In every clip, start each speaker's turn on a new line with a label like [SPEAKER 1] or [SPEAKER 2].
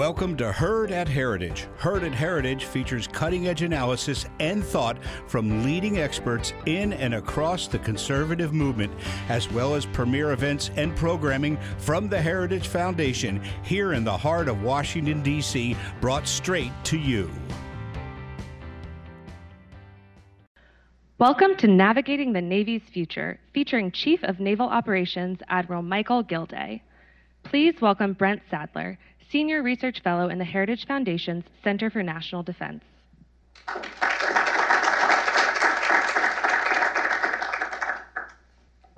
[SPEAKER 1] Welcome to Heard at Heritage. Heard at Heritage features cutting edge analysis and thought from leading experts in and across the conservative movement, as well as premier events and programming from the Heritage Foundation here in the heart of Washington, D.C., brought straight to you.
[SPEAKER 2] Welcome to Navigating the Navy's Future, featuring Chief of Naval Operations Admiral Michael Gilday. Please welcome Brent Sadler, Senior Research Fellow in the Heritage Foundation's Center for National Defense.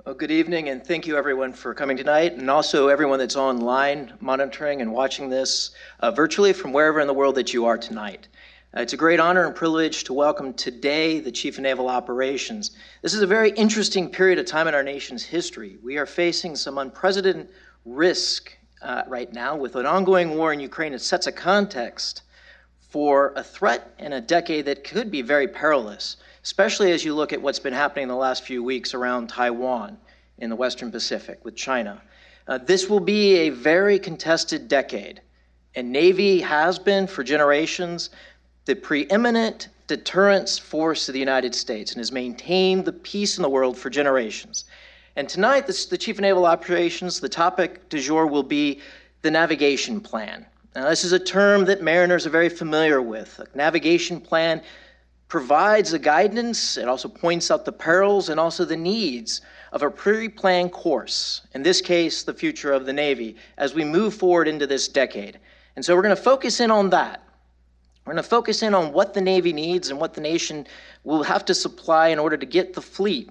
[SPEAKER 3] Well, good evening, and thank you everyone for coming tonight, and also everyone that's online monitoring and watching this uh, virtually from wherever in the world that you are tonight. Uh, it's a great honor and privilege to welcome today the Chief of Naval Operations. This is a very interesting period of time in our nation's history. We are facing some unprecedented risk uh, right now with an ongoing war in Ukraine. It sets a context for a threat in a decade that could be very perilous, especially as you look at what's been happening in the last few weeks around Taiwan in the Western Pacific with China. Uh, this will be a very contested decade, and Navy has been for generations the preeminent deterrence force of the United States and has maintained the peace in the world for generations. And tonight, this, the Chief of Naval Operations, the topic du jour will be the navigation plan. Now, this is a term that mariners are very familiar with. A navigation plan provides the guidance, it also points out the perils and also the needs of a pre planned course, in this case, the future of the Navy, as we move forward into this decade. And so we're going to focus in on that. We're going to focus in on what the Navy needs and what the nation will have to supply in order to get the fleet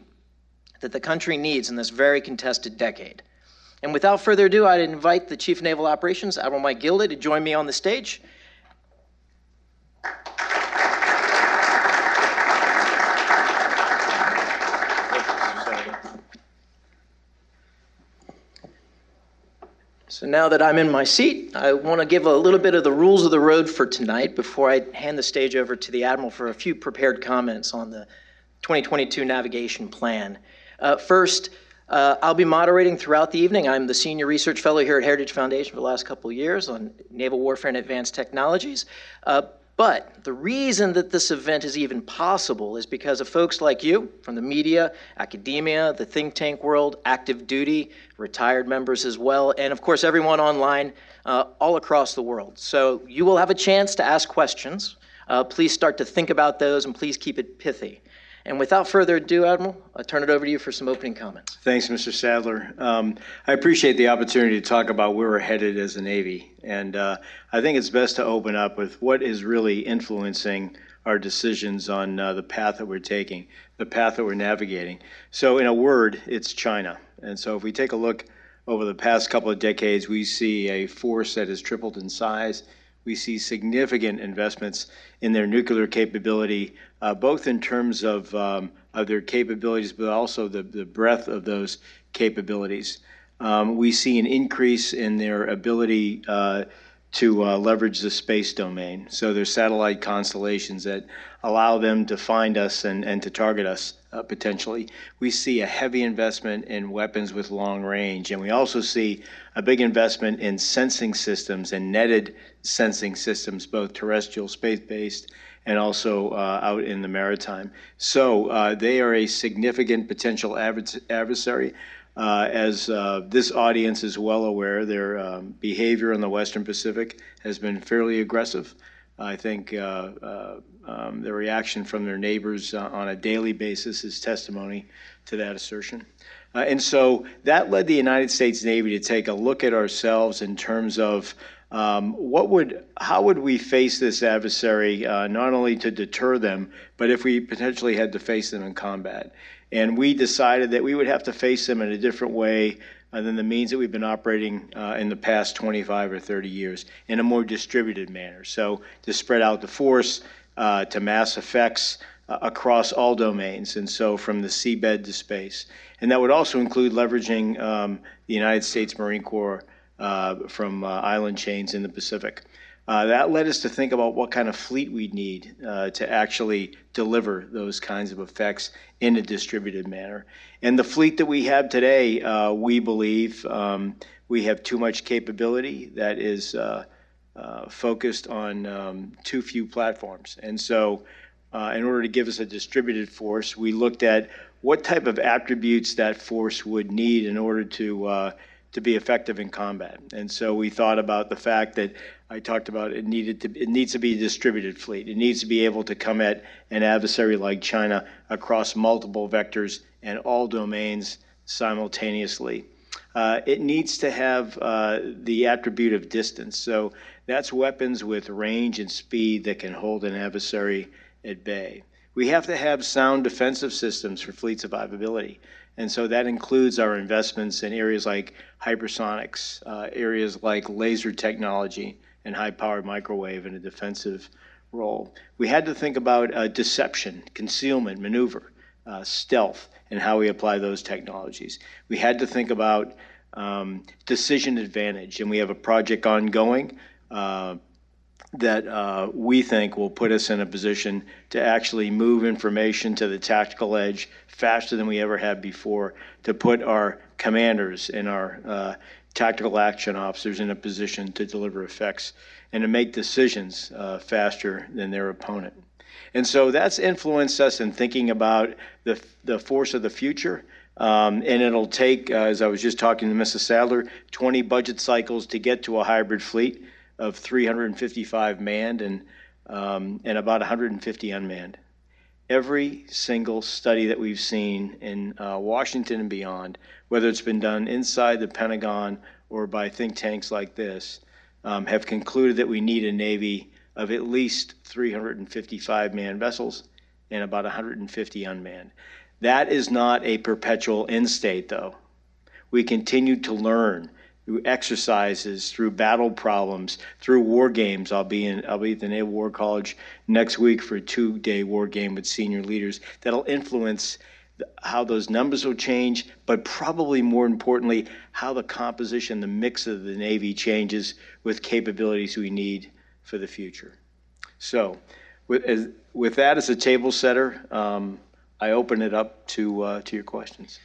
[SPEAKER 3] that the country needs in this very contested decade. And without further ado, I'd invite the Chief Naval Operations, Admiral Mike Gilday, to join me on the stage. So now that I'm in my seat, I want to give a little bit of the rules of the road for tonight before I hand the stage over to the Admiral for a few prepared comments on the 2022 navigation plan. Uh, first, uh, I'll be moderating throughout the evening. I'm the senior research fellow here at Heritage Foundation for the last couple years on naval warfare and advanced technologies. Uh, but the reason that this event is even possible is because of folks like you from the media, academia, the think tank world, active duty, retired members as well, and of course everyone online uh, all across the world. So you will have a chance to ask questions. Uh, please start to think about those and please keep it pithy. And without further ado, Admiral, I'll turn it over to you for some opening comments.
[SPEAKER 4] Thanks, Mr. Sadler. Um, I appreciate the opportunity to talk about where we're headed as a Navy. And uh, I think it's best to open up with what is really influencing our decisions on uh, the path that we're taking, the path that we're navigating. So, in a word, it's China. And so, if we take a look over the past couple of decades, we see a force that has tripled in size we see significant investments in their nuclear capability, uh, both in terms of, um, of their capabilities, but also the, the breadth of those capabilities. Um, we see an increase in their ability uh, to uh, leverage the space domain. So there's satellite constellations that allow them to find us and, and to target us uh, potentially. We see a heavy investment in weapons with long range, and we also see a big investment in sensing systems and netted sensing systems, both terrestrial, space based, and also uh, out in the maritime. So uh, they are a significant potential adversary. Uh, as uh, this audience is well aware, their um, behavior in the Western Pacific has been fairly aggressive. I think uh, uh, um, the reaction from their neighbors uh, on a daily basis is testimony to that assertion. Uh, and so that led the United States Navy to take a look at ourselves in terms of um, what would, how would we face this adversary, uh, not only to deter them, but if we potentially had to face them in combat. And we decided that we would have to face them in a different way uh, than the means that we've been operating uh, in the past 25 or 30 years in a more distributed manner. So to spread out the force, uh, to mass effects uh, across all domains, and so from the seabed to space. And that would also include leveraging um, the United States Marine Corps uh, from uh, island chains in the Pacific. Uh, that led us to think about what kind of fleet we'd need uh, to actually deliver those kinds of effects in a distributed manner. And the fleet that we have today, uh, we believe um, we have too much capability that is uh, uh, focused on um, too few platforms. And so, in order to give us a distributed force, we looked at what type of attributes that force would need in order to to be effective in combat. And so we thought about the fact that I talked about it needed to it needs to be a distributed fleet. It needs to be able to come at an adversary like China across multiple vectors and all domains simultaneously. Uh, it needs to have uh, the attribute of distance. So that's weapons with range and speed that can hold an adversary at bay. We have to have sound defensive systems for fleet survivability. And so that includes our investments in areas like hypersonics, uh, areas like laser technology and high powered microwave in a defensive role. We had to think about uh, deception, concealment, maneuver, uh, stealth, and how we apply those technologies. We had to think about um, decision advantage, and we have a project ongoing uh, that uh, we think will put us in a position to actually move information to the tactical edge faster than we ever have before, to put our commanders and our uh, tactical action officers in a position to deliver effects and to make decisions uh, faster than their opponent. And so that's influenced us in thinking about the, the force of the future. Um, and it'll take, uh, as I was just talking to Mrs. Sadler, 20 budget cycles to get to a hybrid fleet of 355 manned and, um, and about 150 unmanned. Every single study that we've seen in uh, Washington and beyond, whether it's been done inside the Pentagon or by think tanks like this, um, have concluded that we need a Navy of at least 355 manned vessels and about 150 unmanned. That is not a perpetual end state, though. We continue to learn through exercises, through battle problems, through war games. I'll be in I'll be at the Naval War College next week for a two-day war game with senior leaders that'll influence how those numbers will change, but probably more importantly, how the composition, the mix of the Navy changes with capabilities we need for the future. So, with, as, with that as a table setter, um, I open it up to uh, to your questions.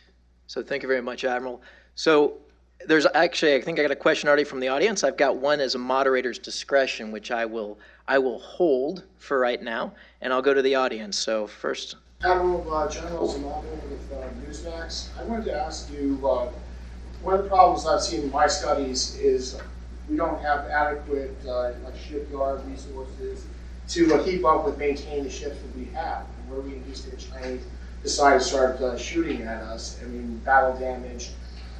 [SPEAKER 3] So thank you very much, Admiral. So there's actually, I think I got a question already from the audience. I've got one as a moderator's discretion, which I will I will hold for right now, and I'll go to the audience. So first,
[SPEAKER 5] Admiral uh, General Zamato with uh, Newsmax. I wanted to ask you, uh, one of the problems I've seen in my studies is we don't have adequate uh, like shipyard resources to uh, keep up with maintaining the ships that we have. And where we just get Chinese decide to start uh, shooting at us, I mean, battle damage,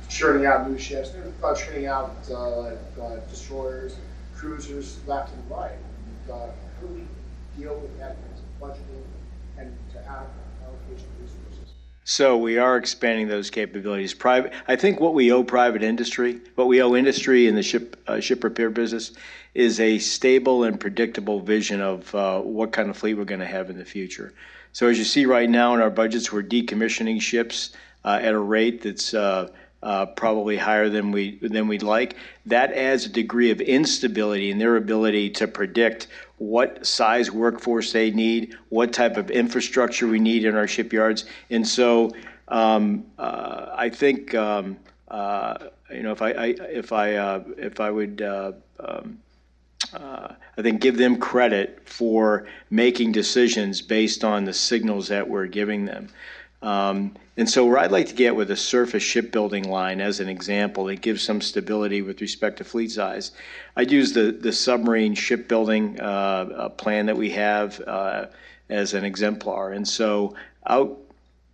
[SPEAKER 5] churning out new ships. They're uh, churning out uh, uh, destroyers, cruisers left and right. Uh, how do we deal with that budgeting and to allocation of resources?
[SPEAKER 4] So we are expanding those capabilities. Private, I think what we owe private industry, what we owe industry in the ship uh, ship repair business, is a stable and predictable vision of uh, what kind of fleet we're going to have in the future. So as you see right now in our budgets, we're decommissioning ships uh, at a rate that's uh, probably higher than we than we'd like. That adds a degree of instability in their ability to predict what size workforce they need, what type of infrastructure we need in our shipyards, and so um, uh, I think um, uh, you know if I, I if I uh, if I would. Uh, um, uh, I think give them credit for making decisions based on the signals that we're giving them. Um, and so, where I'd like to get with a surface shipbuilding line as an example that gives some stability with respect to fleet size, I'd use the, the submarine shipbuilding uh, plan that we have uh, as an exemplar. And so, out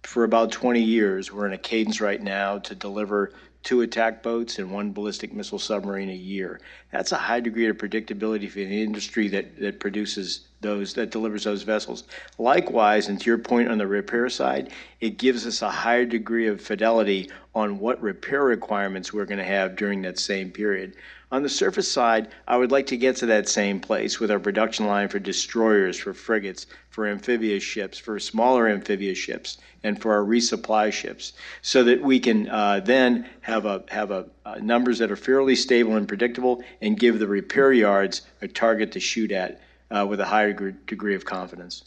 [SPEAKER 4] for about 20 years, we're in a cadence right now to deliver two attack boats and one ballistic missile submarine a year. That's a high degree of predictability for the industry that, that produces those, that delivers those vessels. Likewise, and to your point on the repair side, it gives us a higher degree of fidelity on what repair requirements we're going to have during that same period. On the surface side, I would like to get to that same place with our production line for destroyers, for frigates, for amphibious ships, for smaller amphibious ships, and for our resupply ships, so that we can uh, then have a have a uh, numbers that are fairly stable and predictable, and give the repair yards a target to shoot at uh, with a higher degree of confidence.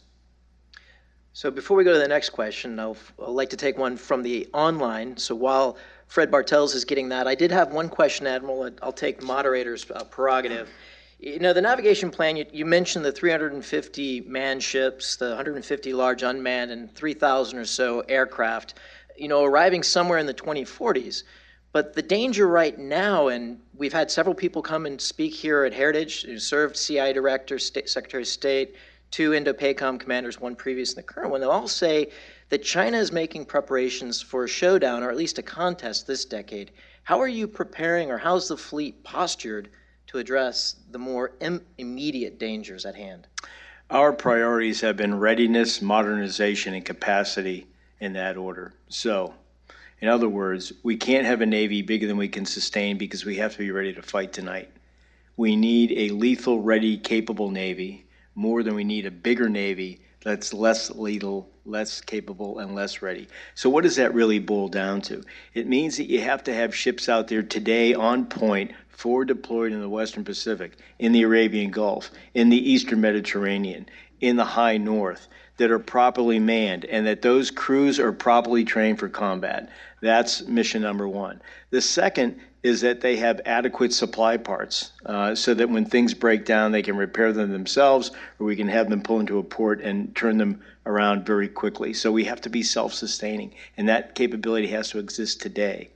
[SPEAKER 3] So before we go to the next question, I'll, I'd like to take one from the online. So while Fred Bartels is getting that. I did have one question, Admiral. I'll take moderator's uh, prerogative. You know, the navigation plan, you, you mentioned the 350 manned ships, the 150 large unmanned, and 3,000 or so aircraft, you know, arriving somewhere in the 2040s. But the danger right now, and we've had several people come and speak here at Heritage, who served CI director, State, Secretary of State, two Indo-PACOM commanders, one previous and the current one. They all say that China is making preparations for a showdown, or at least a contest this decade. How are you preparing, or how's the fleet postured to address the more Im- immediate dangers at hand?
[SPEAKER 4] Our priorities have been readiness, modernization, and capacity in that order. So, in other words, we can't have a Navy bigger than we can sustain because we have to be ready to fight tonight. We need a lethal, ready, capable Navy more than we need a bigger Navy that's less lethal, less capable, and less ready. So, what does that really boil down to? It means that you have to have ships out there today on point forward deployed in the Western Pacific, in the Arabian Gulf, in the Eastern Mediterranean, in the high north, that are properly manned, and that those crews are properly trained for combat. That's mission number one. The second is that they have adequate supply parts uh, so that when things break down, they can repair them themselves, or we can have them pull into a port and turn them around very quickly. So we have to be self sustaining, and that capability has to exist today.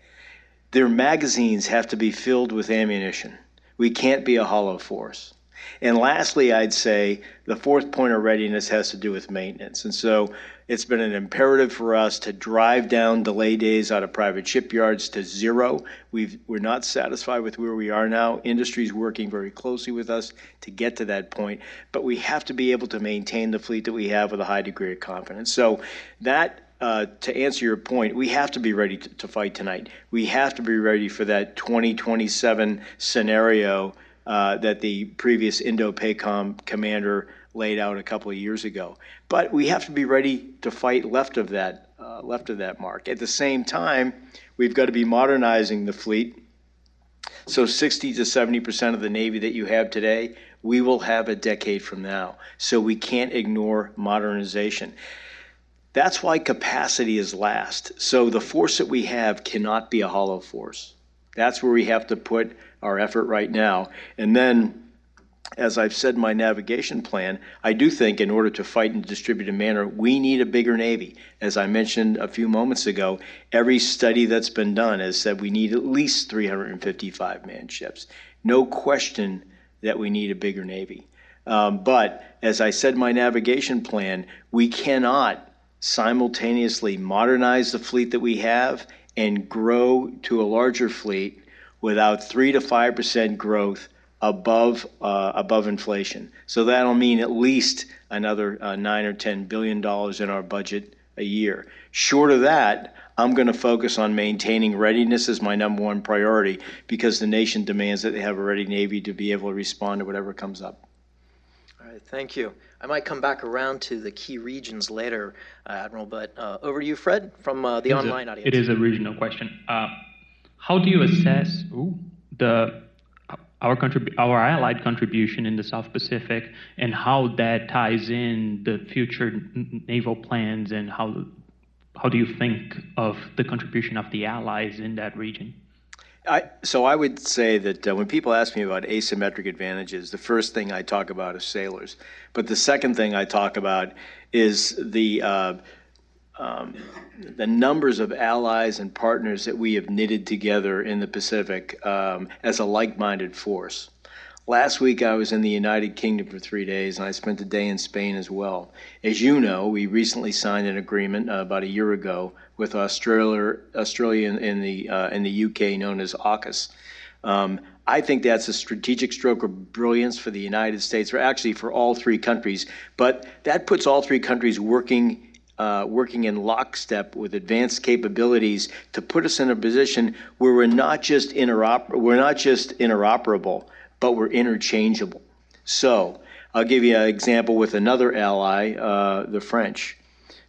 [SPEAKER 4] Their magazines have to be filled with ammunition. We can't be a hollow force. And lastly, I'd say the fourth point of readiness has to do with maintenance. And so it's been an imperative for us to drive down delay days out of private shipyards to zero. We've, we're not satisfied with where we are now. Industry's working very closely with us to get to that point, but we have to be able to maintain the fleet that we have with a high degree of confidence. So that uh, to answer your point, we have to be ready to, to, fight tonight. We have to be ready for that 2027 scenario uh, that the previous Indo-PACOM commander laid out a couple of years ago. But we have to be ready to fight left of that, uh, left of that mark. At the same time, we've got to be modernizing the fleet. So 60 to 70 percent of the Navy that you have today, we will have a decade from now. So we can't ignore modernization. That's why capacity is last. So the force that we have cannot be a hollow force. That's where we have to put our effort right now. And then, as I've said in my navigation plan, I do think in order to fight in a distributed manner, we need a bigger Navy. As I mentioned a few moments ago, every study that's been done has said we need at least 355 man ships. No question that we need a bigger Navy. Um, but as I said in my navigation plan, we cannot simultaneously modernize the fleet that we have and grow to a larger fleet without 3 to 5% growth above uh, above inflation. So that'll mean at least another uh, 9 or 10 billion dollars in our budget a year. Short of that, I'm going to focus on maintaining readiness as my number one priority because the nation demands that they have a ready Navy to be able to respond to whatever comes up.
[SPEAKER 3] All right, thank you. I might come back around to the key regions later, uh, Admiral, but uh, over to you, Fred, from uh, the online
[SPEAKER 6] a,
[SPEAKER 3] audience.
[SPEAKER 6] It is a regional question. Uh, how do you assess ooh, the our contrib- our allied contribution in the South Pacific and how that ties in the future naval plans and how how do you think of the contribution of the allies in that region?
[SPEAKER 4] I, so I would say that uh, when people ask me about asymmetric advantages, the first thing I talk about is sailors, but the second thing I talk about is the uh, um, the numbers of allies and partners that we have knitted together in the Pacific um, as a like-minded force. Last week I was in the United Kingdom for three days, and I spent a day in Spain as well. As you know, we recently signed an agreement uh, about a year ago with Australia, Australia in, in the uh, in the UK, known as AUKUS. Um, I think that's a strategic stroke of brilliance for the United States, or actually for all three countries. But that puts all three countries working. Uh, working in lockstep with advanced capabilities to put us in a position where we're not just interoper- we're not just interoperable, but we're interchangeable. So I'll give you an example with another ally, uh, the French.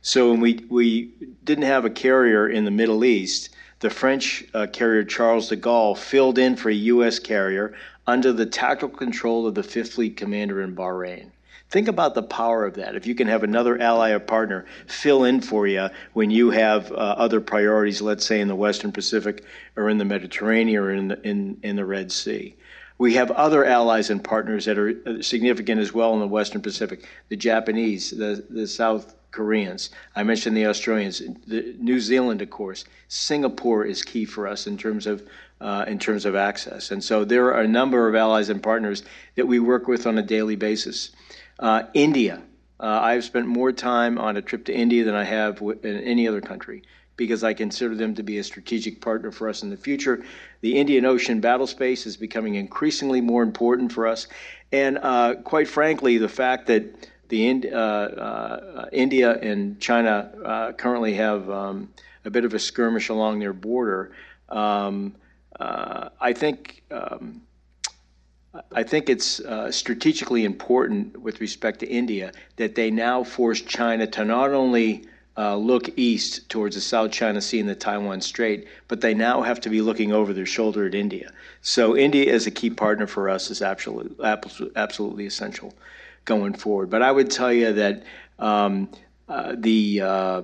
[SPEAKER 4] So when we, we didn't have a carrier in the Middle East, the French uh, carrier Charles de Gaulle filled in for a U.S. carrier under the tactical control of the Fifth Fleet commander in Bahrain. Think about the power of that. If you can have another ally or partner fill in for you when you have uh, other priorities, let's say in the Western Pacific or in the Mediterranean or in the, in, in the Red Sea. We have other allies and partners that are uh, significant as well in the Western Pacific, the Japanese, the, the South Koreans. I mentioned the Australians, the New Zealand, of course. Singapore is key for us in terms of uh, in terms of access, and so there are a number of allies and partners that we work with on a daily basis. Uh, India, uh, I've spent more time on a trip to India than I have in any other country because I consider them to be a strategic partner for us in the future. The Indian Ocean battle space is becoming increasingly more important for us. And uh, quite frankly, the fact that the uh, uh, India and China uh, currently have um, a bit of a skirmish along their border, um, I think. Um, I think it's uh, strategically important with respect to India that they now force China to not only uh, look east towards the South China Sea and the Taiwan Strait, but they now have to be looking over their shoulder at India. So India as a key partner for us is absolutely absolutely essential going forward. But I would tell you that um, uh, the uh,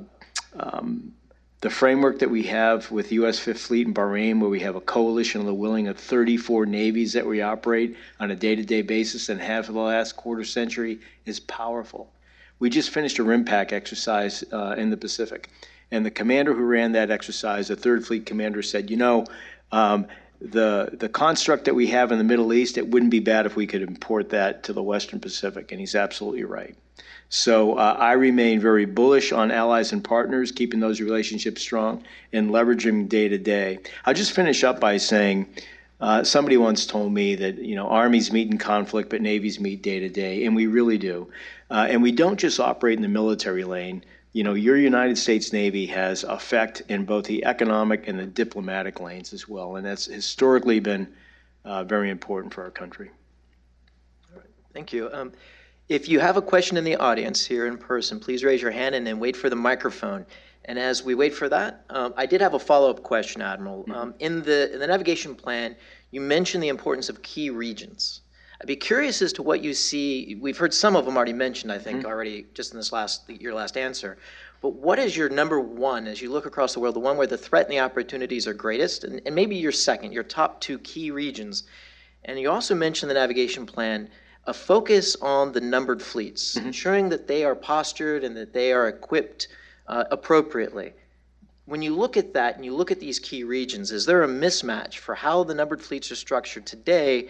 [SPEAKER 4] um, the framework that we have with U.S. Fifth Fleet in Bahrain, where we have a coalition of the willing of 34 navies that we operate on a day-to-day basis and have for the last quarter century, is powerful. We just finished a RIMPAC exercise uh, in the Pacific, and the commander who ran that exercise, the Third Fleet commander, said, "You know." Um, the the construct that we have in the Middle East, it wouldn't be bad if we could import that to the Western Pacific, and he's absolutely right. So uh, I remain very bullish on allies and partners, keeping those relationships strong and leveraging day to day. I'll just finish up by saying. Uh, somebody once told me that you know armies meet in conflict, but navies meet day to day, and we really do. Uh, and we don't just operate in the military lane. You know, your United States Navy has effect in both the economic and the diplomatic lanes as well, and that's historically been uh, very important for our country.
[SPEAKER 3] All right. Thank you. Um, if you have a question in the audience here in person, please raise your hand and then wait for the microphone. And as we wait for that, um, I did have a follow-up question, Admiral. Mm-hmm. Um, in the in the navigation plan, you mentioned the importance of key regions. I'd be curious as to what you see. We've heard some of them already mentioned, I think, mm-hmm. already just in this last your last answer. But what is your number one as you look across the world, the one where the threat and the opportunities are greatest, and, and maybe your second, your top two key regions? And you also mentioned the navigation plan a focus on the numbered fleets, mm-hmm. ensuring that they are postured and that they are equipped uh, appropriately. When you look at that and you look at these key regions, is there a mismatch for how the numbered fleets are structured today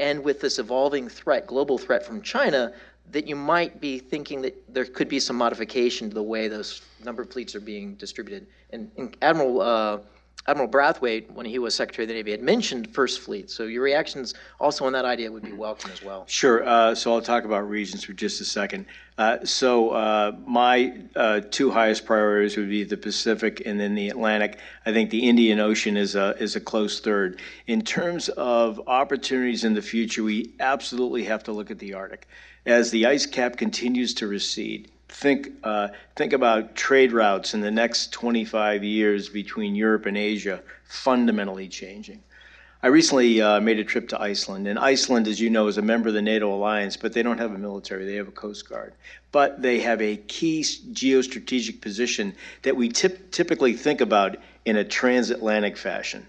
[SPEAKER 3] and with this evolving threat, global threat from China, that you might be thinking that there could be some modification to the way those number of fleets are being distributed? And, and Admiral uh, Admiral Braithwaite, when he was Secretary of the Navy, had mentioned First Fleet. So your reactions also on that idea would be welcome as well.
[SPEAKER 4] Sure. Uh, so I'll talk about regions for just a second. Uh, so uh, my uh, two highest priorities would be the Pacific and then the Atlantic. I think the Indian Ocean is a is a close third. In terms of opportunities in the future, we absolutely have to look at the Arctic as the ice cap continues to recede think uh, think about trade routes in the next 25 years between Europe and Asia fundamentally changing. I recently uh, made a trip to Iceland, and Iceland, as you know, is a member of the NATO alliance, but they don't have a military; they have a coast guard. But they have a key geostrategic position that we tip- typically think about in a transatlantic fashion.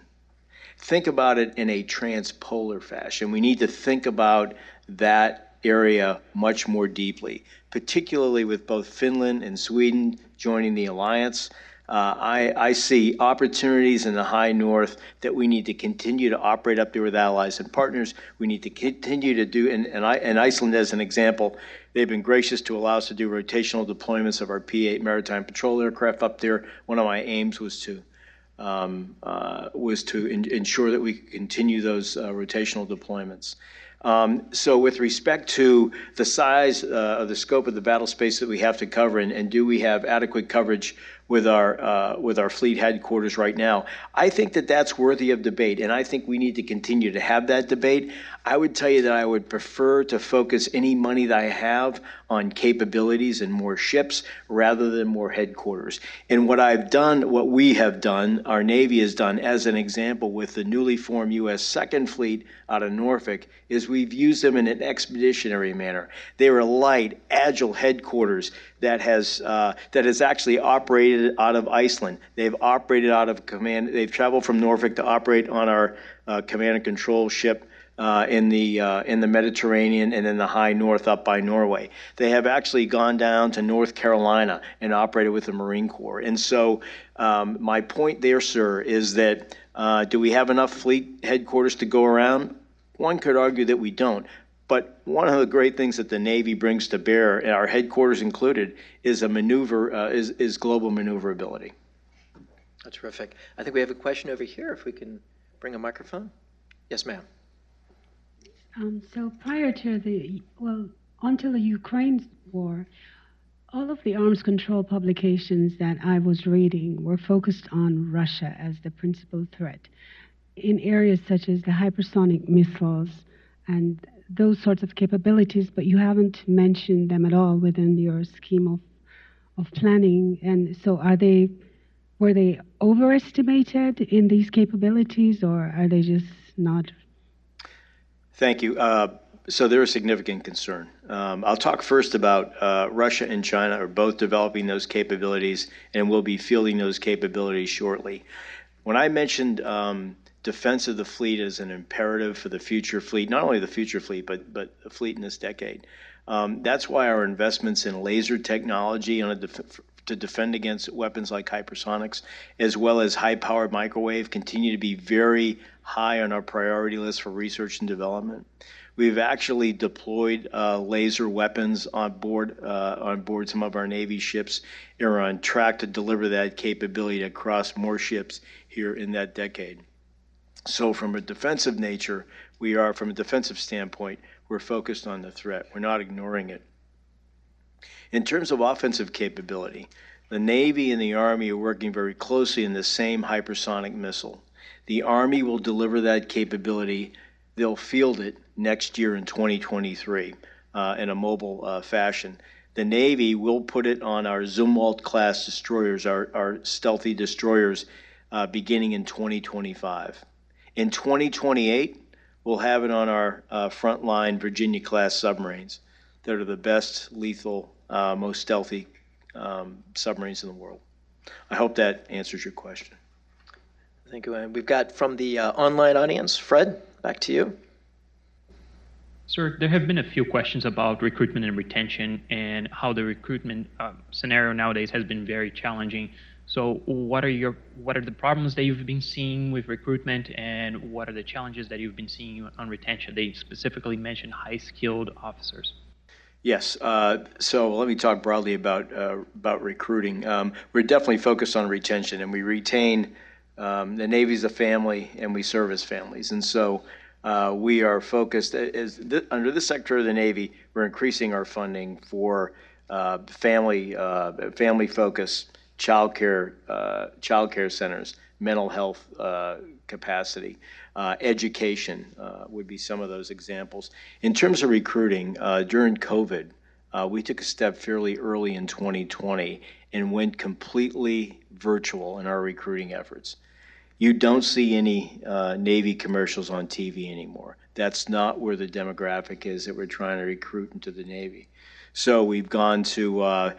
[SPEAKER 4] Think about it in a transpolar fashion. We need to think about that area much more deeply particularly with both Finland and Sweden joining the alliance. Uh, I, I, see opportunities in the high north that we need to continue to operate up there with allies and partners. We need to continue to do, and, and, I, and Iceland as an example, they've been gracious to allow us to do rotational deployments of our P-8 maritime patrol aircraft up there. One of my aims was to um, uh, was to in, ensure that we continue those uh, rotational deployments. Um, so with respect to the size uh, of the scope of the battle space that we have to cover and, and do we have adequate coverage with our uh, with our fleet headquarters right now. I think that that's worthy of debate, and I think we need to continue to have that debate. I would tell you that I would prefer to focus any money that I have on capabilities and more ships rather than more headquarters. And what I've done, what we have done, our Navy has done, as an example, with the newly formed U.S. Second Fleet out of Norfolk, is we've used them in an expeditionary manner. They were light, agile headquarters that has uh, that has actually operated out of Iceland. They've operated out of command. They've traveled from Norfolk to operate on our uh, command and control ship uh, in the uh, in the Mediterranean and in the high north up by Norway. They have actually gone down to North Carolina and operated with the Marine Corps. And so, um, my point there, sir, is that uh, do we have enough fleet headquarters to go around? One could argue that we don't. But one of the great things that the Navy brings to bear, and our headquarters included, is a maneuver uh, is is global maneuverability.
[SPEAKER 3] That's terrific. I think we have a question over here. If we can bring a microphone. Yes, ma'am.
[SPEAKER 7] Um, so prior to the, well, until the Ukraine war, all of the arms control publications that I was reading were focused on Russia as the principal threat in areas such as the hypersonic missiles and those sorts of capabilities, but you haven't mentioned them at all within your scheme of, of planning. And so are they, were they overestimated in these capabilities or are they just not
[SPEAKER 4] Thank you. Uh, so they're a significant concern. Um, I'll talk first about uh, Russia and China are both developing those capabilities, and we'll be fielding those capabilities shortly. When I mentioned um, defense of the fleet as an imperative for the future fleet, not only the future fleet, but but the fleet in this decade, um, that's why our investments in laser technology on a def- to defend against weapons like hypersonics, as well as high-powered microwave, continue to be very high on our priority list for research and development. We've actually deployed uh, laser weapons on board uh, on board some of our Navy ships and are on track to deliver that capability across more ships here in that decade. So, from a defensive nature, we are, from a defensive standpoint, we're focused on the threat. We're not ignoring it. In terms of offensive capability, the Navy and the Army are working very closely in the same hypersonic missile. The Army will deliver that capability. They'll field it next year in 2023 uh, in a mobile uh, fashion. The Navy will put it on our Zumwalt class destroyers, our, our stealthy destroyers, uh, beginning in 2025. In 2028, we'll have it on our uh, frontline Virginia class submarines that are the best lethal, uh, most stealthy um, submarines in the world. I hope that answers your question.
[SPEAKER 3] Thank you. And we've got from the uh, online audience, Fred, back to you.
[SPEAKER 6] Sir, there have been a few questions about recruitment and retention and how the recruitment uh, scenario nowadays has been very challenging. So, what are your what are the problems that you've been seeing with recruitment, and what are the challenges that you've been seeing on retention? They specifically mentioned high-skilled officers.
[SPEAKER 4] Yes. Uh, so let me talk broadly about uh, about recruiting. Um, we're definitely focused on retention, and we retain um, the Navy's a family, and we serve as families. And so uh, we are focused, as th- under the sector of the Navy, we're increasing our funding for uh, family, uh, family focus, child care, uh, child care centers, mental health uh, capacity. Uh, education would be some of those examples. In terms of recruiting, during COVID, we took a step fairly early in 2020 and went completely virtual in our recruiting efforts. You don't see any uh, Navy commercials on TV anymore. That's not where the demographic is that we're trying to recruit into the Navy. So we've gone to uh,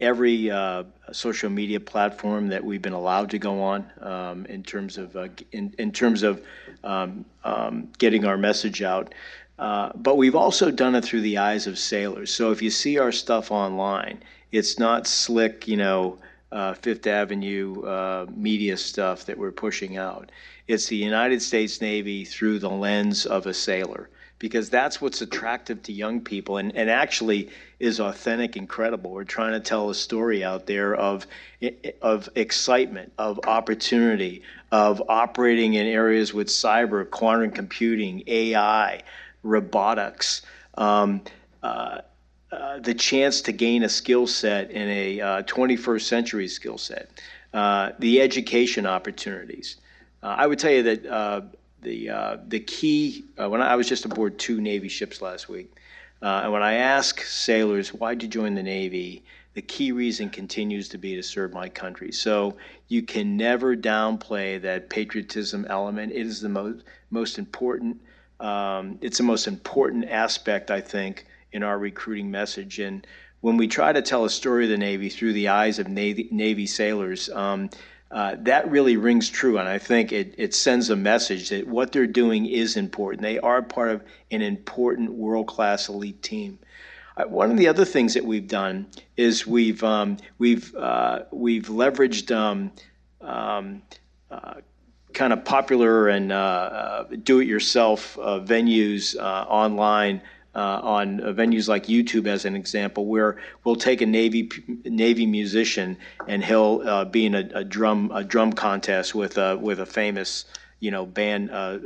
[SPEAKER 4] every uh, social media platform that we've been allowed to go on um, in terms of uh, in, in terms of um, um, getting our message out. Uh, but we've also done it through the eyes of sailors. So if you see our stuff online, it's not slick, you know, uh, Fifth Avenue uh, media stuff that we're pushing out. It's the United States Navy through the lens of a sailor, because that's what's attractive to young people and, and actually is authentic and credible. We're trying to tell a story out there of, of excitement, of opportunity, of operating in areas with cyber, quantum computing, AI, robotics. Um, uh, uh, the chance to gain a skill set in a uh, 21st century skill set, uh, the education opportunities. Uh, I would tell you that uh, the the key when I, I, was just aboard two Navy ships last week, and when I ask sailors why did you join the Navy, the key reason continues to be to serve my country. So you can never downplay that patriotism element. It is the most most important. Um, it's the most important aspect, I think, in our recruiting message. And when we try to tell a story of the Navy through the eyes of Navy, Navy sailors, um, uh, that really rings true. And I think it, it sends a message that what they're doing is important. They are part of an important world class elite team. Uh, one of the other things that we've done is we've um, we've uh, we've leveraged um, um, uh, kind of popular and uh, do-it-yourself venues online uh, on venues like YouTube, as an example, where we'll take a Navy Navy musician and he'll uh, be in a, a, drum a drum contest with a with a famous you know band uh,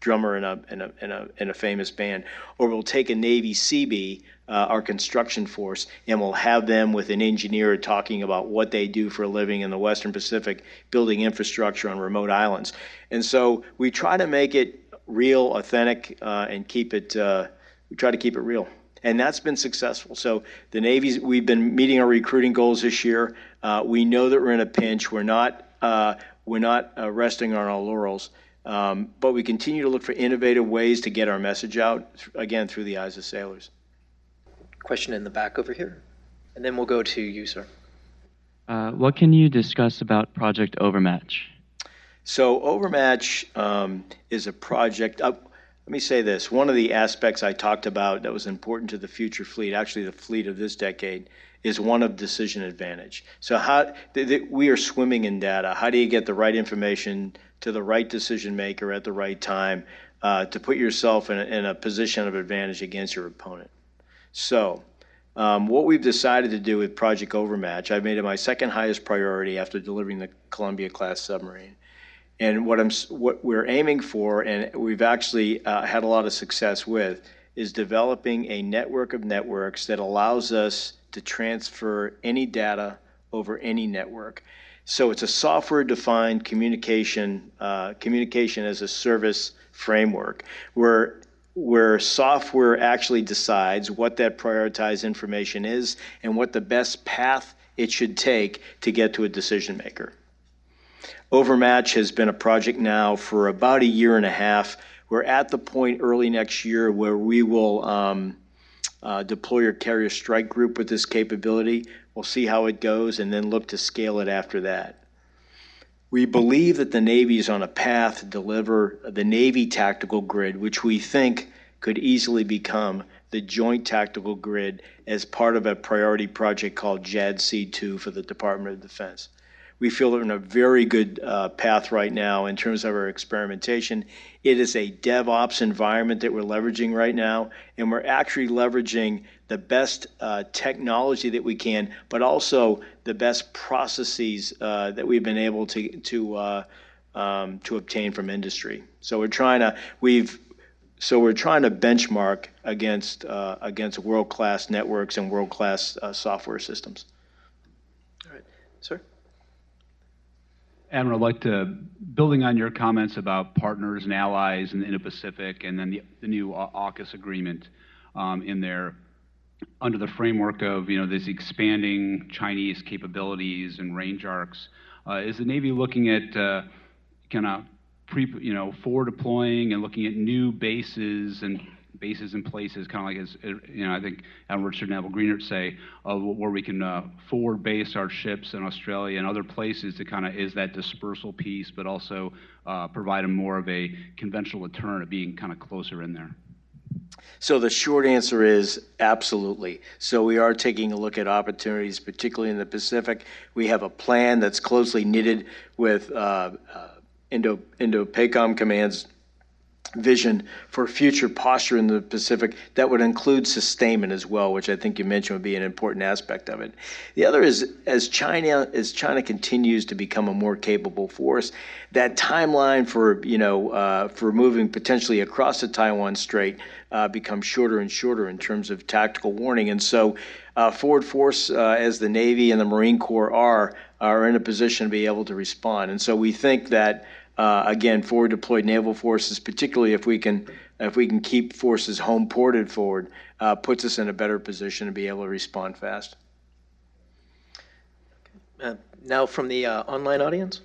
[SPEAKER 4] drummer in a, in a in a in a famous band, or we'll take a Navy Seabee. Uh, our construction force, and we'll have them with an engineer talking about what they do for a living in the Western Pacific, building infrastructure on remote islands. And so we try to make it real, authentic, uh, and keep it. Uh, we try to keep it real, and that's been successful. So the Navy's we've been meeting our recruiting goals this year. Uh, we know that we're in a pinch. We're not uh, we're not uh, resting on our laurels, um, but we continue to look for innovative ways to get our message out again through the eyes of sailors.
[SPEAKER 3] Question in the back over here, and then we'll go to you, sir.
[SPEAKER 8] Uh, what can you discuss about Project Overmatch?
[SPEAKER 4] So Overmatch um, is a project. Uh, let me say this. One of the aspects I talked about that was important to the future fleet, actually the fleet of this decade, is one of decision advantage. So how th- th- we are swimming in data. How do you get the right information to the right decision maker at the right time uh, to put yourself in a, in a position of advantage against your opponent? So um, what we've decided to do with Project Overmatch, I've made it my second highest priority after delivering the Columbia class submarine, and what I'm what we're aiming for, and we've actually uh, had a lot of success with, is developing a network of networks that allows us to transfer any data over any network. So it's a software-defined communication uh, communication as a service framework where where software actually decides what that prioritized information is and what the best path it should take to get to a decision maker. Overmatch has been a project now for about a year and a half. We're at the point early next year where we will um, uh, deploy our carrier strike group with this capability. We'll see how it goes and then look to scale it after that. We believe that the Navy is on a path to deliver the Navy tactical grid, which we think could easily become the joint tactical grid as part of a priority project called JADC2 for the Department of Defense. We feel we're in a very good uh, path right now in terms of our experimentation. It is a DevOps environment that we're leveraging right now, and we're actually leveraging the best uh, technology that we can, but also the best processes uh, that we've been able to to uh, um, to obtain from industry. So we're trying to we've so we're trying to benchmark against uh, against world class networks and world class uh, software systems.
[SPEAKER 3] All right, sir.
[SPEAKER 9] Admiral, I'd like to, building on your comments about partners and allies in the Indo-Pacific and then the, the new AUKUS agreement um, in there, under the framework of, you know, this expanding Chinese capabilities and range arcs, uh, is the Navy looking at uh, kind of pre, you know, forward deploying and looking at new bases and bases and places, kind of like as you know, I think Richard Neville Greenert say, uh, where we can uh, forward base our ships in Australia and other places to kind of is that dispersal piece, but also uh, provide them more of a conventional deterrent of being kind of closer in there.
[SPEAKER 4] So the short answer is absolutely. So we are taking a look at opportunities, particularly in the Pacific. We have a plan that's closely knitted with uh, uh, Indo Indo PACOM Command's vision for future posture in the Pacific that would include sustainment as well, which I think you mentioned would be an important aspect of it. The other is as China as China continues to become a more capable force, that timeline for you know uh, for moving potentially across the Taiwan Strait uh, becomes shorter and shorter in terms of tactical warning, and so. Uh, forward force, uh, as the Navy and the Marine Corps are, are in a position to be able to respond. And so we think that uh, again, forward deployed naval forces, particularly if we can if we can keep forces home ported forward, uh, puts us in a better position to be able to respond fast.
[SPEAKER 3] Uh, now from the uh, online audience.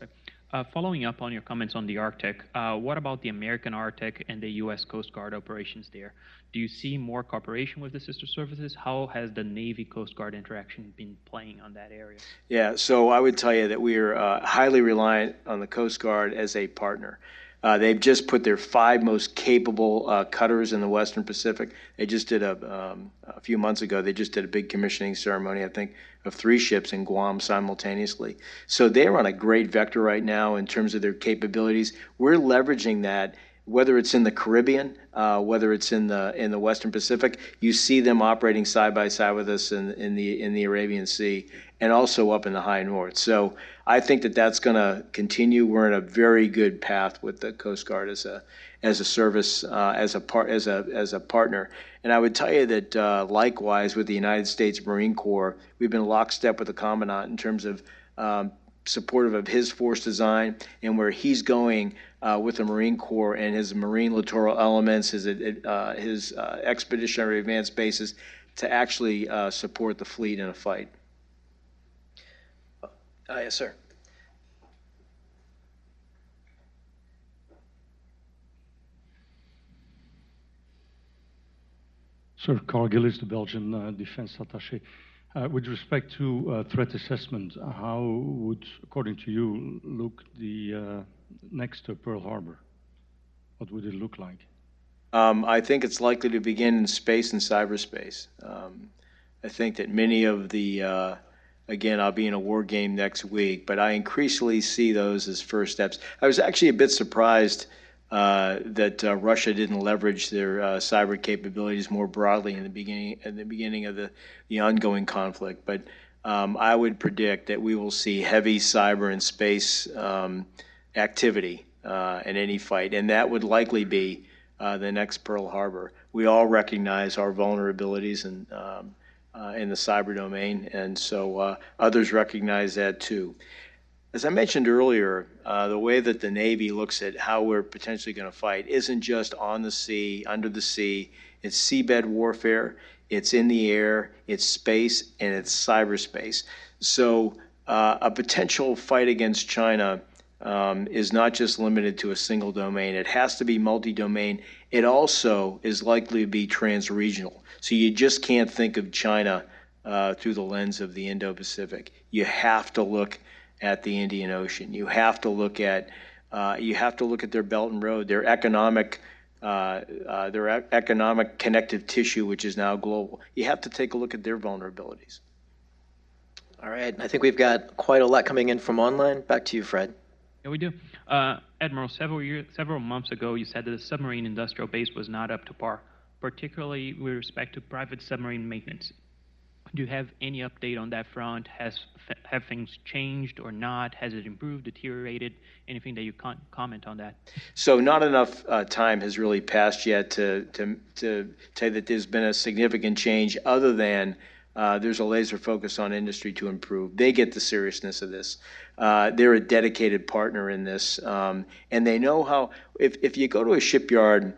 [SPEAKER 6] Uh, following up on your comments on the Arctic, uh, what about the American Arctic and the U.S. Coast Guard operations there? Do you see more cooperation with the sister services? How has the Navy Coast Guard interaction been playing on that area?
[SPEAKER 4] Yeah, so I would tell you that we are uh, highly reliant on the Coast Guard as a partner. Uh, they've just put their five most capable uh, cutters in the Western Pacific. They just did a, um, a few months ago. They just did a big commissioning ceremony, I think, of three ships in Guam simultaneously. So they're on a great vector right now in terms of their capabilities. We're leveraging that whether it's in the Caribbean, uh, whether it's in the in the Western Pacific, you see them operating side by side with us in, in the in the Arabian Sea and also up in the high north. So I think that that's going to continue. We're in a very good path with the Coast Guard as a as a service uh, as a part as a as a partner. And I would tell you that uh, likewise with the United States Marine Corps, we've been lockstep with the commandant in terms of um, supportive of his force design and where he's going uh, with the Marine Corps and his Marine littoral elements, his, uh, his uh, expeditionary advanced bases to actually uh, support the fleet in a fight.
[SPEAKER 3] Uh, yes, sir.
[SPEAKER 10] Sir Carl Gillis, the Belgian uh, defense attaché. Uh, with respect to uh, threat assessment, how would, according to you, look the uh, next to Pearl Harbor? What would it look like?
[SPEAKER 4] Um, I think it's likely to begin in space and cyberspace. Um, I think that many of the, uh, again, I'll be in a war game next week, but I increasingly see those as first steps. I was actually a bit surprised uh, that uh, Russia didn't leverage their uh, cyber capabilities more broadly in the beginning at the beginning of the, the ongoing conflict. But um, I would predict that we will see heavy cyber and space um, activity uh, in any fight, and that would likely be uh, the next Pearl Harbor. We all recognize our vulnerabilities in um, in the cyber domain, and so others recognize that too. As I mentioned earlier, uh, the way that the Navy looks at how we're potentially going to fight isn't just on the sea, under the sea. It's seabed warfare, it's in the air, it's space, and it's cyberspace. So uh, a potential fight against China um, is not just limited to a single domain. It has to be multi-domain. It also is likely to be trans-regional. So you just can't think of China uh, through the lens of the Indo-Pacific. You have to look at the Indian Ocean. You have to look at uh, you have to look at their Belt and Road, their economic uh, uh, their e- economic connective tissue, which is now global. You have to take a look at their vulnerabilities.
[SPEAKER 3] All right, I think we've got quite a lot coming in from online. Back to you, Fred.
[SPEAKER 6] Yeah, we do. Uh, Admiral, several years, several months ago, you said that the submarine industrial base was not up to par, particularly with respect to private submarine maintenance. Do you have any update on that front? Has have things changed or not? Has it improved, deteriorated? Anything that you can comment on that?
[SPEAKER 4] So not enough uh, time has really passed yet to to to you that there's been a significant change, other than. Uh, there's a laser focus on industry to improve. They get the seriousness of this. Uh, they're a dedicated partner in this, um, and they know how. If if you go to a shipyard,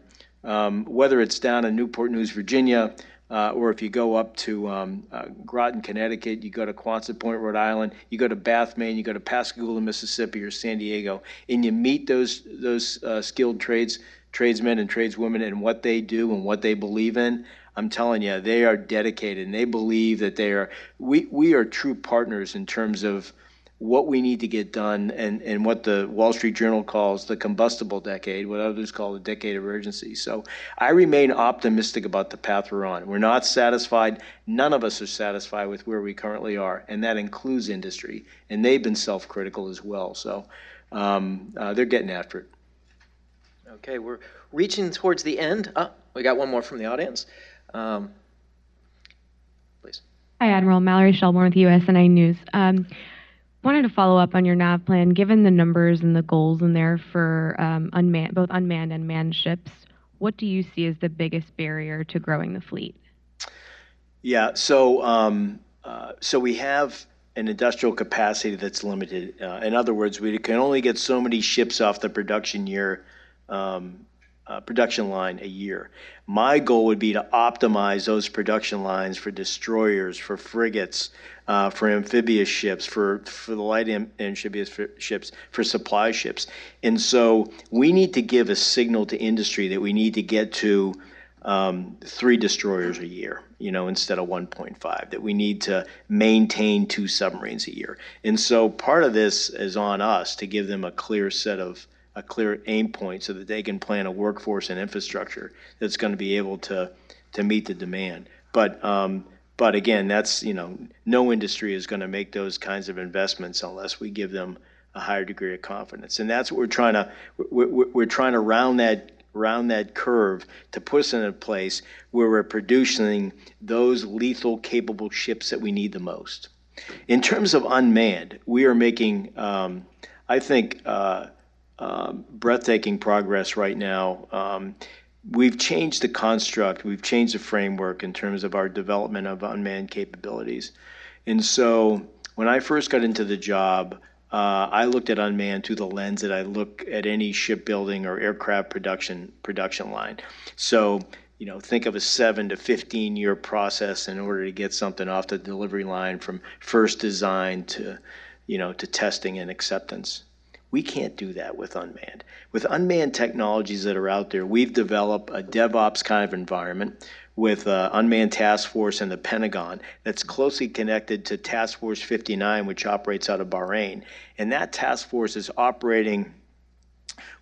[SPEAKER 4] um, whether it's down in Newport News, Virginia, uh, or if you go up to um, uh, Groton, Connecticut, you go to Quonset Point, Rhode Island, you go to Bath, Maine, you go to Pascagoula, Mississippi, or San Diego, and you meet those those uh, skilled trades tradesmen and tradeswomen and what they do and what they believe in. I'm telling you, they are dedicated and they believe that they are. We we are true partners in terms of what we need to get done and, and what the Wall Street Journal calls the combustible decade, what others call the decade of urgency. So I remain optimistic about the path we're on. We're not satisfied. None of us are satisfied with where we currently are, and that includes industry. And they've been self critical as well. So um, uh, they're getting after it.
[SPEAKER 3] Okay, we're reaching towards the end. Oh, we got one more from the audience. Um, please.
[SPEAKER 2] Hi, Admiral Mallory Shelbourne with USNI News. Um, wanted to follow up on your nav plan. Given the numbers and the goals in there for um, both unmanned and manned ships, what do you see as the biggest barrier to growing the fleet?
[SPEAKER 4] Yeah, so um, uh, so we have an industrial capacity that's limited. Uh, in other words, we can only get so many ships off the production year um, uh, production line a year. My goal would be to optimize those production lines for destroyers, for frigates, uh, for amphibious ships, for, for the light amphibious ships, for supply ships. And so we need to give a signal to industry that we need to get to um, three destroyers a year, you know, instead of 1.5, that we need to maintain two submarines a year. And so part of this is on us to give them a clear set of a clear aim point so that they can plan a workforce and infrastructure that's going to be able to to meet the demand. But um, but again, that's you know no industry is going to make those kinds of investments unless we give them a higher degree of confidence, and that's what we're trying to we're, we're trying to round that round that curve to put us in a place where we're producing those lethal capable ships that we need the most. In terms of unmanned, we are making, um, I think, uh, um, breathtaking progress right now. Um, we've changed the construct, we've changed the framework in terms of our development of unmanned capabilities. And so when I first got into the job, uh, I looked at unmanned through the lens that I look at any shipbuilding or aircraft production production line. So, you know, think of a seven to 15 year process in order to get something off the delivery line from first design to, you know, to testing and acceptance. We can't do that with unmanned. With unmanned technologies that are out there, we've developed a DevOps kind of environment with uh, Unmanned Task Force and the Pentagon that's closely connected to Task Force 59, which operates out of Bahrain. And that task force is operating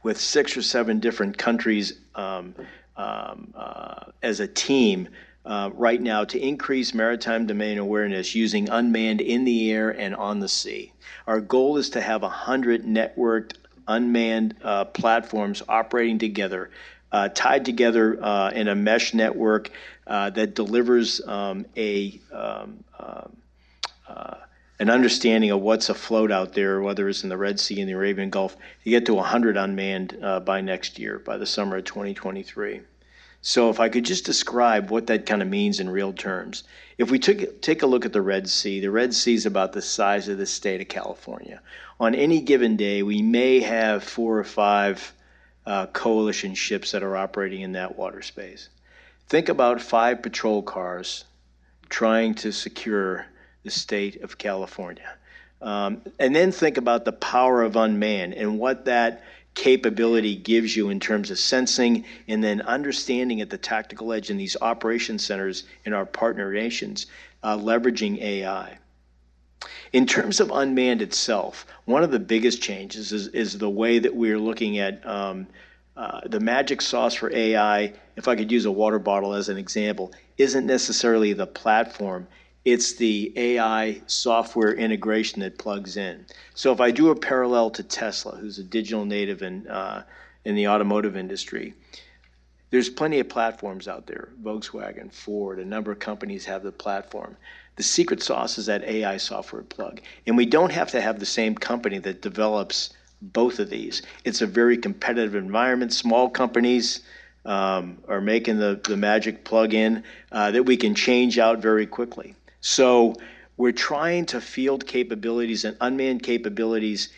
[SPEAKER 4] with six or seven different countries um, um, uh, as a team uh, right now to increase maritime domain awareness using unmanned in the air and on the sea. Our goal is to have 100 networked unmanned uh, platforms operating together, uh, tied together uh, in a mesh network uh, that delivers um, a um, um uh, an understanding of what's afloat out there, whether it's in the Red Sea and the Arabian Gulf, to get to 100 unmanned by next year, by the summer of 2023. So if I could just describe what that kind of means in real terms. If we took, take a look at the Red Sea, the Red Sea is about the size of the state of California. On any given day, we may have four or five uh, coalition ships that are operating in that water space. Think about five patrol cars trying to secure the state of California. Um, and then think about the power of unmanned and what that capability gives you in terms of sensing and then understanding at the tactical edge in these operation centers in our partner nations, uh, leveraging AI. In terms of unmanned itself, one of the biggest changes is, is the way that we're looking at um, uh, the magic sauce for AI. If I could use a water bottle as an example, isn't necessarily the platform, it's the AI software integration that plugs in. So if I do a parallel to Tesla, who's a digital native in, uh, in the automotive industry, there's plenty of platforms out there. Volkswagen, Ford, a number of companies have the platform. The secret sauce is that AI software plug. And we don't have to have the same company that develops both of these. It's a very competitive environment. Small companies um, are making the, the magic plug in uh, that we can change out very quickly. So we're trying to field capabilities and unmanned capabilities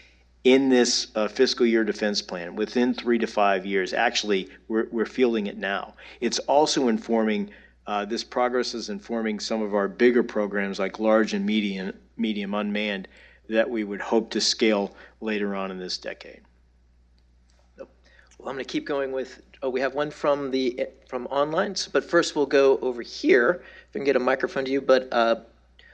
[SPEAKER 4] in this uh, fiscal year defense plan within three to five years. Actually, we're, we're fielding it now. It's also informing, uh, this progress is informing some of our bigger programs like large and medium, medium unmanned that we would hope to scale later on in this decade.
[SPEAKER 3] Well, I'm going to keep going with. Oh, we have one from the from online, but first we'll go over here if I can get a microphone to you. But uh,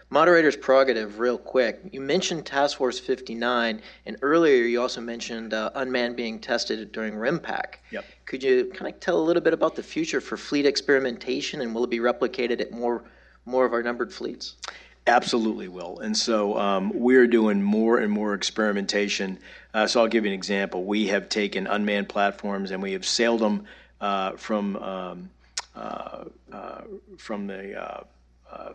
[SPEAKER 3] moderator's prerogative, real quick. You mentioned Task Force 59, and earlier you also mentioned uh, unmanned being tested during RIMPAC.
[SPEAKER 4] Yep.
[SPEAKER 3] Could you kind of tell a little bit about the future for fleet experimentation, and will it be replicated at more more of our numbered fleets?
[SPEAKER 4] Absolutely will. And so um, we're doing more and more experimentation. Uh, so I'll give you an example. We have taken unmanned platforms and we have sailed them uh, from um, uh, uh, from the uh,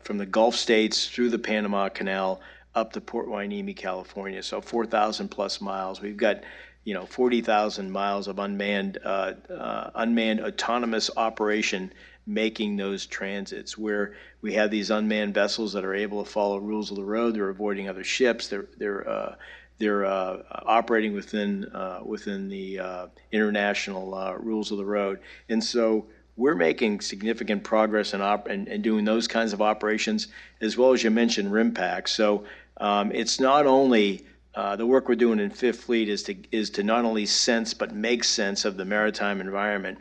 [SPEAKER 4] from the Gulf states through the Panama Canal up to Port Hueneme, California. So 4,000 plus miles. We've got you know 40,000 miles of unmanned unmanned autonomous operation making those transits where we have these unmanned vessels that are able to follow rules of the road. They're avoiding other ships. They're they're uh, they're uh, operating within uh, within the uh, international uh, rules of the road. And so we're making significant progress in, op- in, in doing those kinds of operations, as well as you mentioned RIMPAC. So um, it's not only uh, the work we're doing in Fifth Fleet is to is to not only sense but make sense of the maritime environment.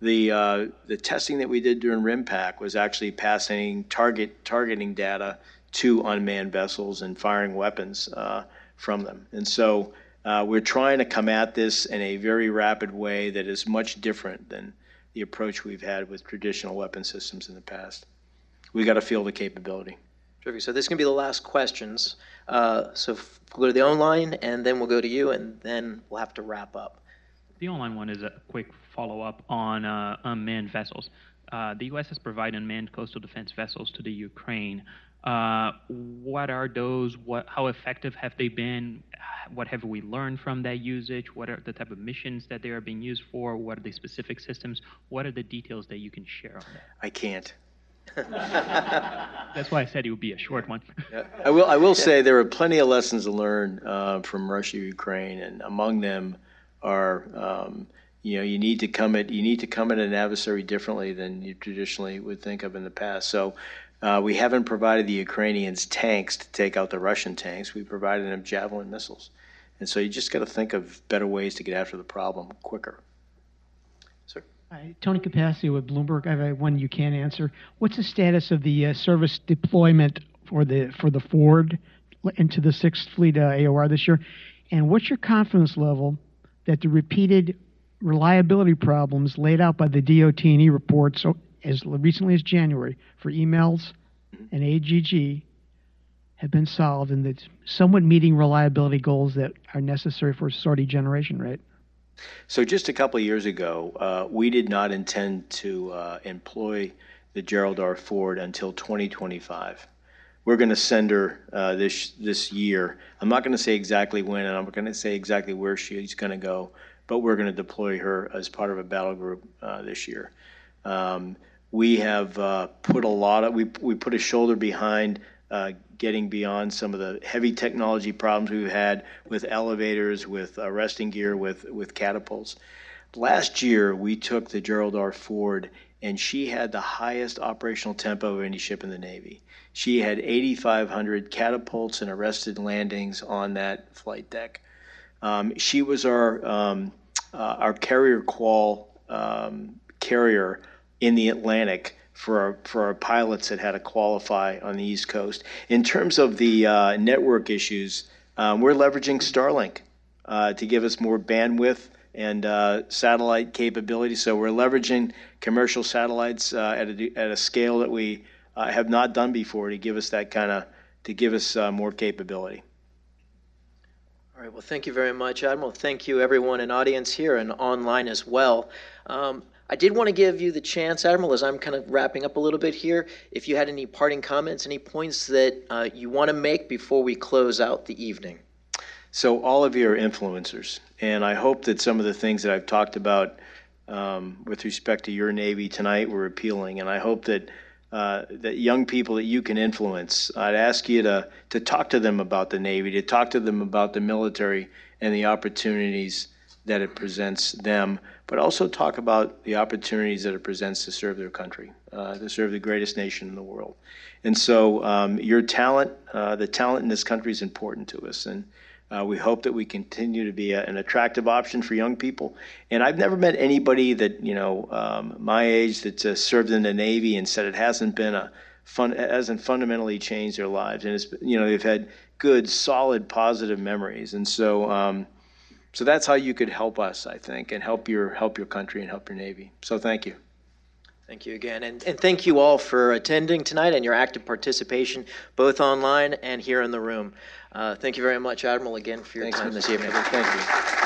[SPEAKER 4] The uh, the testing that we did during RIMPAC was actually passing target targeting data to unmanned vessels and firing weapons uh, from them. And so uh, we're trying to come at this in a very rapid way that is much different than the approach we've had with traditional weapon systems in the past. We got to feel the capability.
[SPEAKER 3] Terrific. So this is going to be the last questions. Uh, so f- we'll go to the online, and then we'll go to you, and then we'll have to wrap up.
[SPEAKER 6] The online one is a quick follow-up on uh, unmanned vessels. Uh, the U.S. has provided unmanned coastal defense vessels to the Ukraine. Uh, what are those? What, how effective have they been? What have we learned from that usage? What are the type of missions that they are being used for? What are the specific systems? What are the details that you can share on that?
[SPEAKER 4] I can't.
[SPEAKER 6] That's why I said it would be a short one.
[SPEAKER 4] Yeah. I will. I will say there are plenty of lessons to learn uh, from Russia, Ukraine, and among them are, um, you know, you need to come at you need to come at an adversary differently than you traditionally would think of in the past. So. Uh, we haven't provided the Ukrainians tanks to take out the Russian tanks. We provided them Javelin missiles. And so you just got to think of better ways to get after the problem quicker. Sir?
[SPEAKER 11] Hi, Tony Capaccio with Bloomberg. I have one you can answer. What's the status of the uh, service deployment for the for the Ford into the Sixth Fleet uh, AOR this year? And what's your confidence level that the repeated reliability problems laid out by the DOT&E reports as recently as January for EMALS and AAG have been solved and that's somewhat meeting reliability goals that are necessary for sortie generation rate?
[SPEAKER 4] So just a couple of years ago, uh, we did not intend to uh, employ the Gerald R. Ford until 2025. We're going to send her uh, this this year. I'm not going to say exactly when, and I'm going to say exactly where she's going to go, but we're going to deploy her as part of a battle group uh, this year. Um, we have uh, put a lot of we we put a shoulder behind uh, getting beyond some of the heavy technology problems we've had with elevators, with arresting gear, with with catapults. Last year, we took the Gerald R. Ford, and she had the highest operational tempo of any ship in the Navy. She had 8,500 catapults and arrested landings on that flight deck. Um, she was our um, uh, our carrier qual um, carrier in the Atlantic for our, for our pilots that had to qualify on the East Coast. In terms of the uh, network issues, um, we're leveraging Starlink uh, to give us more bandwidth and uh, satellite capability. So we're leveraging commercial satellites uh, at, a, at a scale that we uh, have not done before to give us that kind of to give us uh, more capability.
[SPEAKER 3] All right. Well, thank you very much, Admiral. Thank you, everyone in audience here and online as well. Um, I did want to give you the chance, Admiral, as I'm kind of wrapping up a little bit here, if you had any parting comments, any points that uh, you want to make before we close out the evening.
[SPEAKER 4] So, all of you are influencers, and I hope that some of the things that I've talked about um, with respect to your Navy tonight were appealing, and I hope that. Uh, that young people that you can influence, I'd ask you to, to talk to them about the Navy, to talk to them about the military and the opportunities that it presents them, but also talk about the opportunities that it presents to serve their country, uh, to serve the greatest nation in the world. And so, um, your talent, uh, the talent in this country is important to us. And uh, we hope that we continue to be a, an attractive option for young people. And I've never met anybody that, you know, um, my age that's uh, served in the Navy and said it hasn't been a fun, hasn't fundamentally changed their lives. And it's, you know, they've had good, solid, positive memories. And so, um, so that's how you could help us, I think, and help your help your country and help your Navy. So thank you.
[SPEAKER 3] Thank you again. And, and thank you all for attending tonight and your active participation, both online and here in the room. Uh, thank you very much, Admiral, again, for your
[SPEAKER 4] Thanks,
[SPEAKER 3] time
[SPEAKER 4] Mr.
[SPEAKER 3] this evening.
[SPEAKER 4] Thank you.